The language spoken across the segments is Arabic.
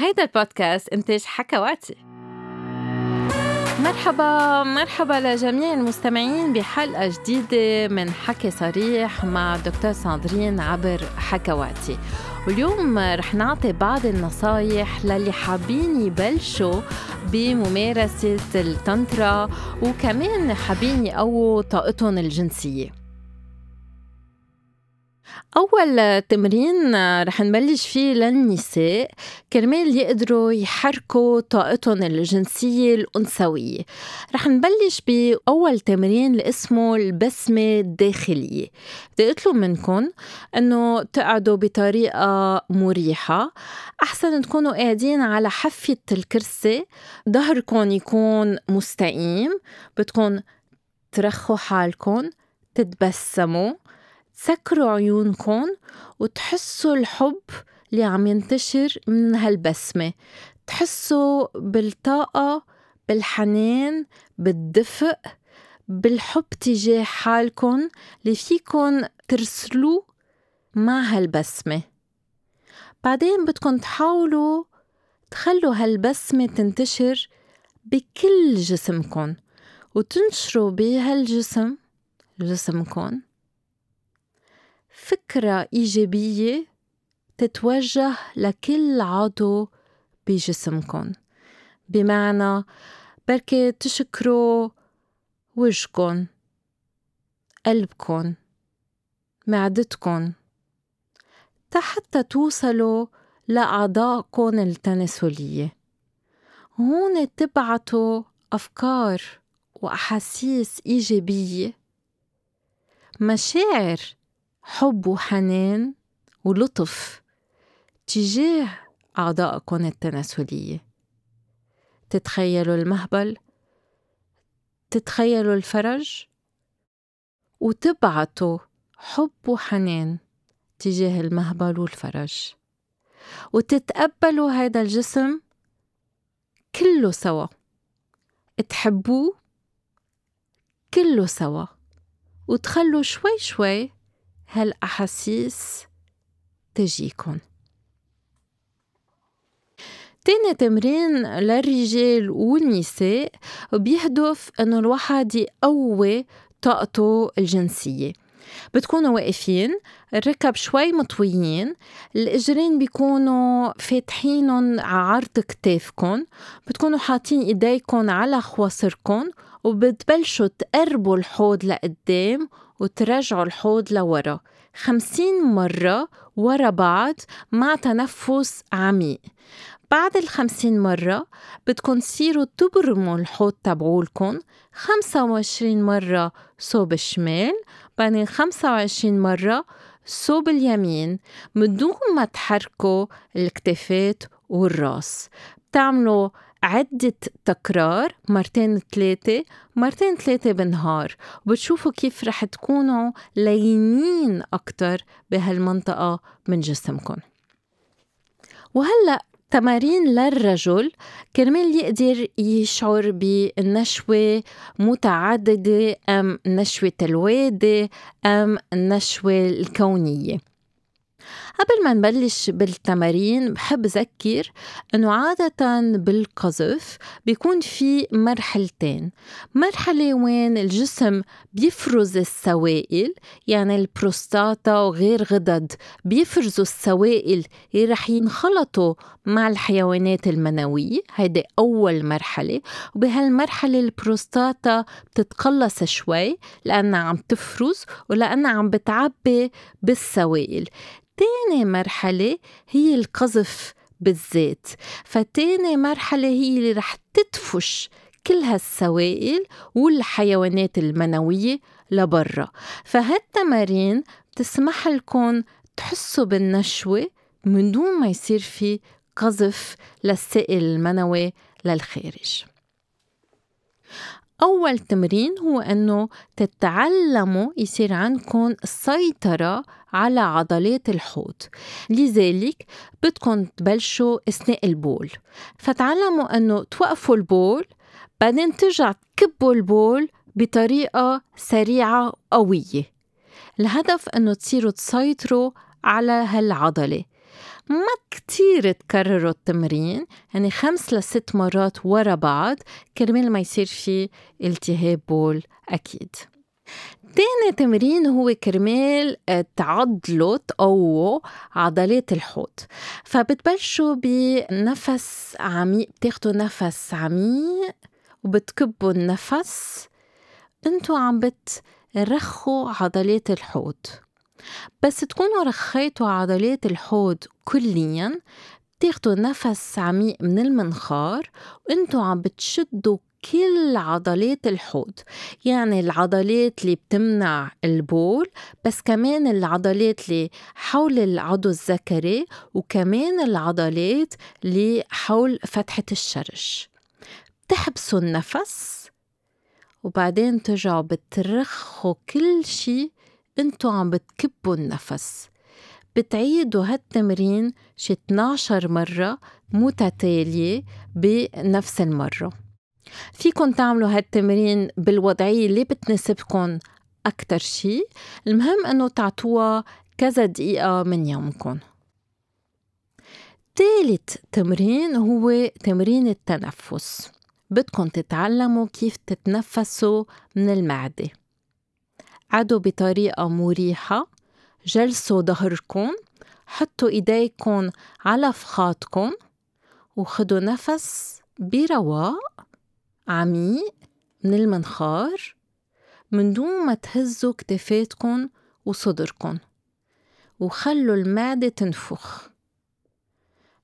هيدا البودكاست إنتاج حكواتي. مرحبا مرحبا لجميع المستمعين بحلقة جديدة من حكي صريح مع دكتور ساندرين عبر حكواتي. واليوم رح نعطي بعض النصايح للي حابين يبلشوا بممارسة التنترا وكمان حابين يقووا طاقتهم الجنسية. أول تمرين رح نبلش فيه للنساء كرمال يقدروا يحركوا طاقتهم الجنسية الأنثوية. رح نبلش بأول تمرين اللي اسمه البسمة الداخلية. بدي أطلب منكم أنه تقعدوا بطريقة مريحة. أحسن تكونوا قاعدين على حفة الكرسي. ظهركم يكون مستقيم. بدكم ترخوا حالكم تتبسموا. تسكروا عيونكم وتحسوا الحب اللي عم ينتشر من هالبسمة. تحسوا بالطاقة بالحنان بالدفء بالحب تجاه حالكم اللي فيكن ترسلوه مع هالبسمة. بعدين بدكن تحاولوا تخلوا هالبسمة تنتشر بكل جسمكن وتنشروا بهالجسم جسمكن فكرة إيجابية تتوجه لكل عضو بجسمكم بمعنى بركي تشكروا وجهكن قلبكن معدتكن حتى توصلوا لأعضائكم التناسلية. هون تبعتوا أفكار وأحاسيس إيجابية. مشاعر حب وحنان ولطف تجاه أعضائكم التناسلية. تتخيلوا المهبل تتخيلوا الفرج وتبعتوا حب وحنان تجاه المهبل والفرج. وتتقبلوا هذا الجسم كله سوا. تحبوه كله سوا. وتخلوا شوي شوي هالأحاسيس تجيكن؟ تاني تمرين للرجال والنساء بيهدف انه الواحد يقوي طاقته الجنسية. بتكونوا واقفين الركب شوي مطويين الإجرين بيكونوا فاتحينهم عرض كتافكم بتكونوا حاطين ايديكم على خواصركم وبتبلشوا تقربوا الحوض لقدام وترجعوا الحوض لورا. خمسين مرة ورا بعض مع تنفس عميق. بعد الخمسين مرة بدكن تصيروا تبرموا الحوض تبعولكن خمسة وعشرين مرة صوب الشمال بعدين خمسة وعشرين مرة صوب اليمين. من دون ما تحركوا الكتفات والراس. بتعملوا عدة تكرار مرتين ثلاثة مرتين ثلاثة بالنهار وبتشوفوا كيف رح تكونوا لينين أكتر بهالمنطقة من جسمكم. وهلأ تمارين للرجل كرمال يقدر يشعر بالنشوة متعددة أم نشوة الوادة أم النشوة الكونية. قبل ما نبلش بالتمارين بحب ذكر إنه عادة بالقذف بيكون في مرحلتين. مرحلة وين الجسم بيفرز السوائل يعني البروستاتا وغير غدد بيفرزوا السوائل اللي رح ينخلطوا مع الحيوانات المنوية. هيدي أول مرحلة. وبهالمرحلة البروستاتا بتتقلص شوي لأنها عم تفرز ولأنها عم بتعبي بالسوائل. تاني مرحلة هي القذف بالذات فتاني مرحلة هي اللي رح تدفش كل هالسوائل والحيوانات المنوية لبرا. فهالتمارين بتسمح لكم تحسوا بالنشوة من دون ما يصير في قذف للسائل المنوي للخارج. أول تمرين هو أنه تتعلموا يصير عندكم السيطرة على عضلات الحوض. لذلك بدكم تبلشوا أثناء البول. فتعلموا أنه توقفوا البول بعدين ترجع تكبوا البول بطريقة سريعة قوية الهدف أنه تصيروا تسيطروا على هالعضلة. ما كتير تكرروا التمرين يعني خمس لست مرات ورا بعض كرمال ما يصير في التهاب بول أكيد. تاني تمرين هو كرمال تعضلوا تقووا عضلات الحوض. فبتبلشوا بنفس عميق بتاخدوا نفس عميق وبتكبوا النفس. انتو عم بترخوا عضلات الحوض. بس تكونوا رخيتوا عضلات الحوض كليا بتاخدوا نفس عميق من المنخار وانتو عم بتشدوا كل عضلات الحوض يعني العضلات اللي بتمنع البول بس كمان العضلات اللي حول العضو الذكري وكمان العضلات اللي حول فتحة الشرج بتحبسوا النفس وبعدين ترجعوا بترخوا كل شي انتو عم بتكبوا النفس. بتعيدوا هالتمرين شي 12 مرة متتالية بنفس المرة. فيكن تعملوا هالتمرين بالوضعية اللي بتناسبكن أكتر شي. المهم أنه تعطوها كذا دقيقة من يومكن تالت تمرين هو تمرين التنفس. بدكم تتعلموا كيف تتنفسوا من المعدة. قعدوا بطريقة مريحة. جلسوا ظهركم. حطوا إيديكم على فخاتكم. وخدوا نفس برواق. عميق من المنخار من دون ما تهزوا كتفاتكن وصدركن وخلوا المعدة تنفخ.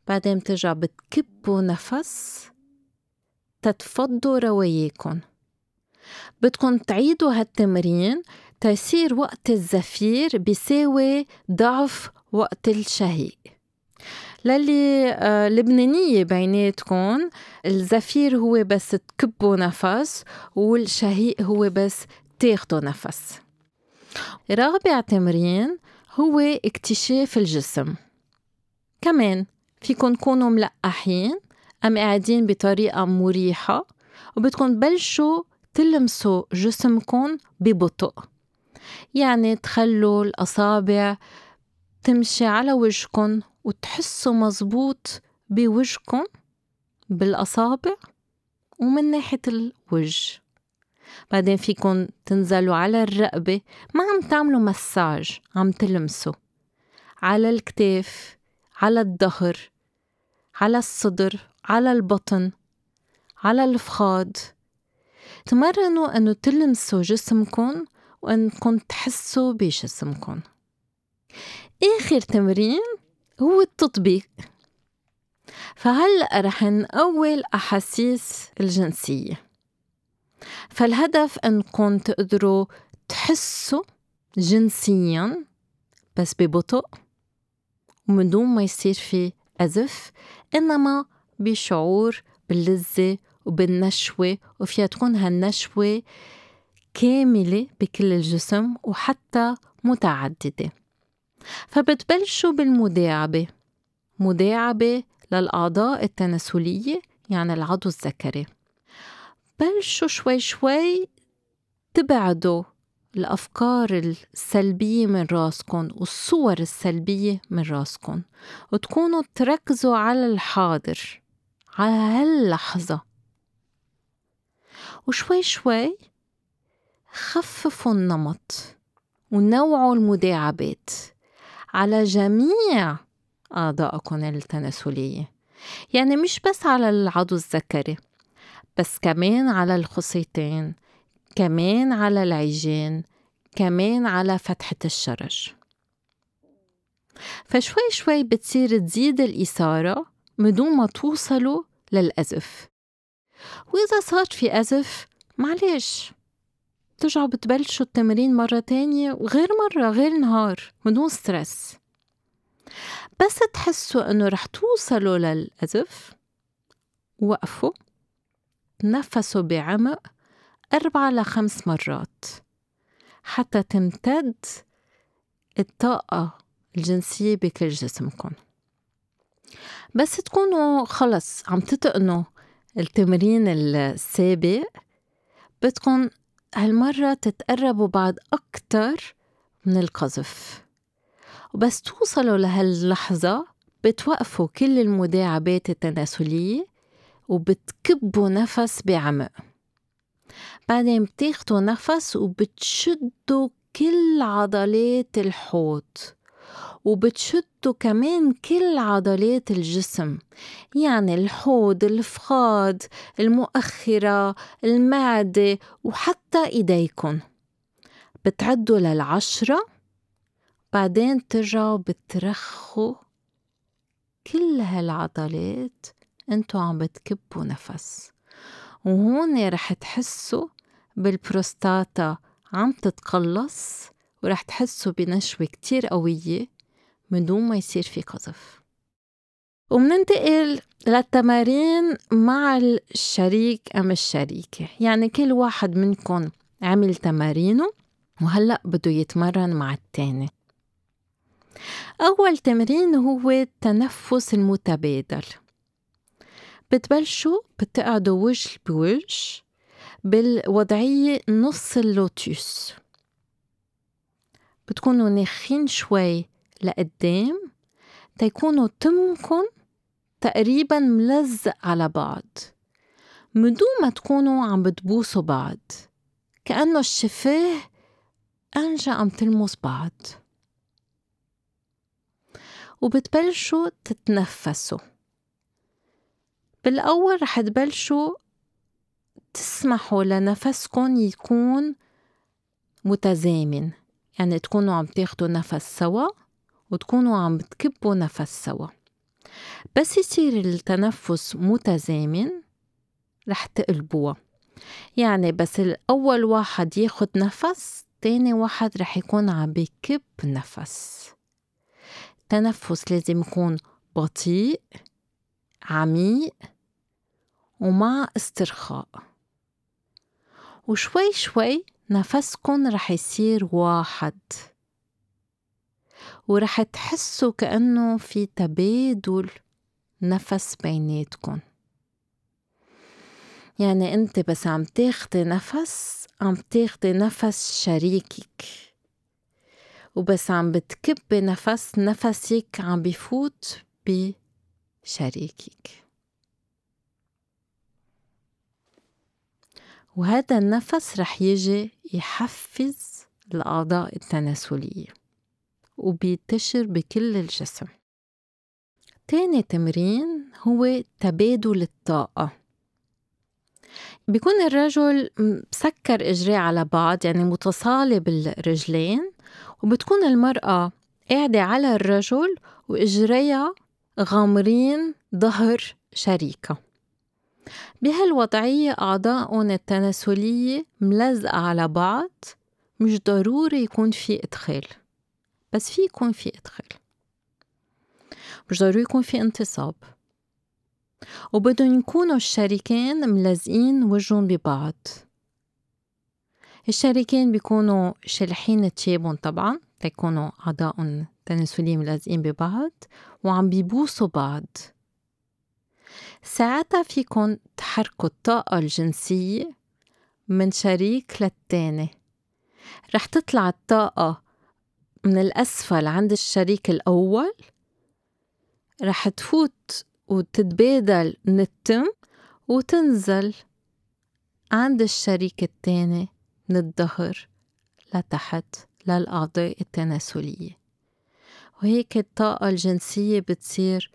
بعدين بترجع بتكبوا نفس تتفضوا رواياكن. بدكن تعيدوا هالتمرين تيصير وقت الزفير بيساوي ضعف وقت الشهيق. للي آه، لبنانية بيناتكم الزفير هو بس تكبوا نفس والشهيق هو بس تاخدوا نفس. رابع تمرين هو اكتشاف الجسم. كمان فيكن تكونوا ملقحين أم قاعدين بطريقة مريحة وبدكم تبلشوا تلمسوا جسمكم ببطء. يعني تخلوا الأصابع تمشي على وجهكم وتحسوا مزبوط بوجهكم بالأصابع ومن ناحية الوجه. بعدين فيكن تنزلوا على الرقبة ما عم تعملوا مساج عم تلمسوا. على الكتاف على الظهر على الصدر على البطن على الفخاد. تمرنوا إنه تلمسوا جسمكم وانكم تحسوا بجسمكم آخر تمرين هو التطبيق. فهلأ رح نقوي الأحاسيس الجنسية. فالهدف أنكم تقدروا تحسوا جنسيا بس ببطء ومن دون ما يصير في أزف إنما بشعور باللذة وبالنشوة وفيها تكون هالنشوة كاملة بكل الجسم وحتى متعددة. فبتبلشوا بالمداعبة. مداعبة للأعضاء التناسلية يعني العضو الذكري. بلشوا شوي شوي تبعدوا الأفكار السلبية من راسكم والصور السلبية من راسكم وتكونوا تركزوا على الحاضر على هاللحظة. وشوي شوي خففوا النمط ونوعوا المداعبات. على جميع أعضائكم التناسلية. يعني مش بس على العضو الذكري بس كمان على الخصيتين كمان على العيجين كمان على فتحة الشرج. فشوي شوي بتصير تزيد الإثارة بدون ما توصلوا للأزف. وإذا صار في أزف معلش. بترجعوا بتبلشوا التمرين مرة تانية وغير مرة غير نهار بدون ستريس. بس تحسوا إنه رح توصلوا للأزف وقفوا تنفسوا بعمق أربعة لخمس مرات حتى تمتد الطاقة الجنسية بكل جسمكم. بس تكونوا خلص عم تتقنوا التمرين السابق بدكم هالمرة تتقربوا بعد أكتر من القذف. وبس توصلوا لهاللحظة بتوقفوا كل المداعبات التناسلية وبتكبوا نفس بعمق. بعدين بتاخدوا نفس وبتشدوا كل عضلات الحوض. وبتشدوا كمان كل عضلات الجسم يعني الحوض الفخاد المؤخرة المعدة وحتى إيديكن. بتعدوا للعشرة بعدين ترجعوا بترخوا كل هالعضلات انتو عم بتكبوا نفس. وهون رح تحسوا بالبروستاتا عم تتقلص ورح تحسوا بنشوة كتير قوية من دون ما يصير في قذف. ومننتقل للتمارين مع الشريك أم الشريكة. يعني كل واحد منكم عمل تمارينه وهلأ بده يتمرن مع التاني. أول تمرين هو التنفس المتبادل. بتبلشوا بتقعدوا وجه بوجه بالوضعية نص اللوتيوس بتكونوا ناخين شوي لقدام تيكونوا تمكن تقريبا ملزق على بعض. مدون ما تكونوا عم بتبوسوا بعض. كأنه الشفاه أنجا عم تلمس بعض. وبتبلشوا تتنفسوا. بالأول رح تبلشوا تسمحوا لنفسكن يكون متزامن. يعني تكونوا عم تاخدوا نفس سوا وتكونوا عم بتكبوا نفس سوا. بس يصير التنفس متزامن رح تقلبوها. يعني بس الأول واحد ياخد نفس تاني واحد رح يكون عم بكب نفس. التنفس لازم يكون بطيء عميق ومع استرخاء. وشوي شوي نفسكن رح يصير واحد. ورح تحسوا كأنه في تبادل نفس بيناتكن. يعني أنت بس عم تاخدي نفس عم تاخدي نفس شريكك. وبس عم بتكبي نفس نفسك عم بفوت بشريكك. وهذا النفس رح يجي يحفز الأعضاء التناسلية وبينتشر بكل الجسم. تاني تمرين هو تبادل الطاقة. بيكون الرجل مسكر إجريه على بعض يعني متصالب الرجلين وبتكون المرأة قاعدة على الرجل وإجريها غامرين ظهر شريكها بهالوضعية أعضاءهم التناسلية ملزقة على بعض مش ضروري يكون في إدخال. بس في يكون في إدخال. مش ضروري يكون في انتصاب. وبدهم يكونوا الشريكين ملزقين وجهن ببعض. الشريكين بيكونوا شلحين تيابهم طبعا تيكونوا أعضاء تناسلية ملزقين ببعض وعم بيبوسوا بعض. ساعتها فيكن تحركوا الطاقة الجنسية من شريك للتاني. رح تطلع الطاقة من الأسفل عند الشريك الأول. رح تفوت وتتبادل من التم وتنزل عند الشريك التاني من الظهر لتحت للأعضاء التناسلية. وهيك الطاقة الجنسية بتصير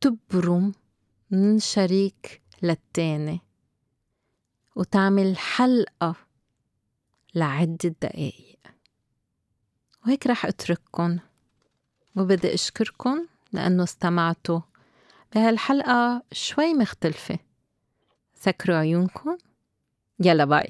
تبرم من شريك للتاني وتعمل حلقة لعدة دقايق. وهيك رح أترككن وبدي أشكركن لأنه استمعتوا. بهالحلقة شوي مختلفة. سكروا عيونكم يلا باي.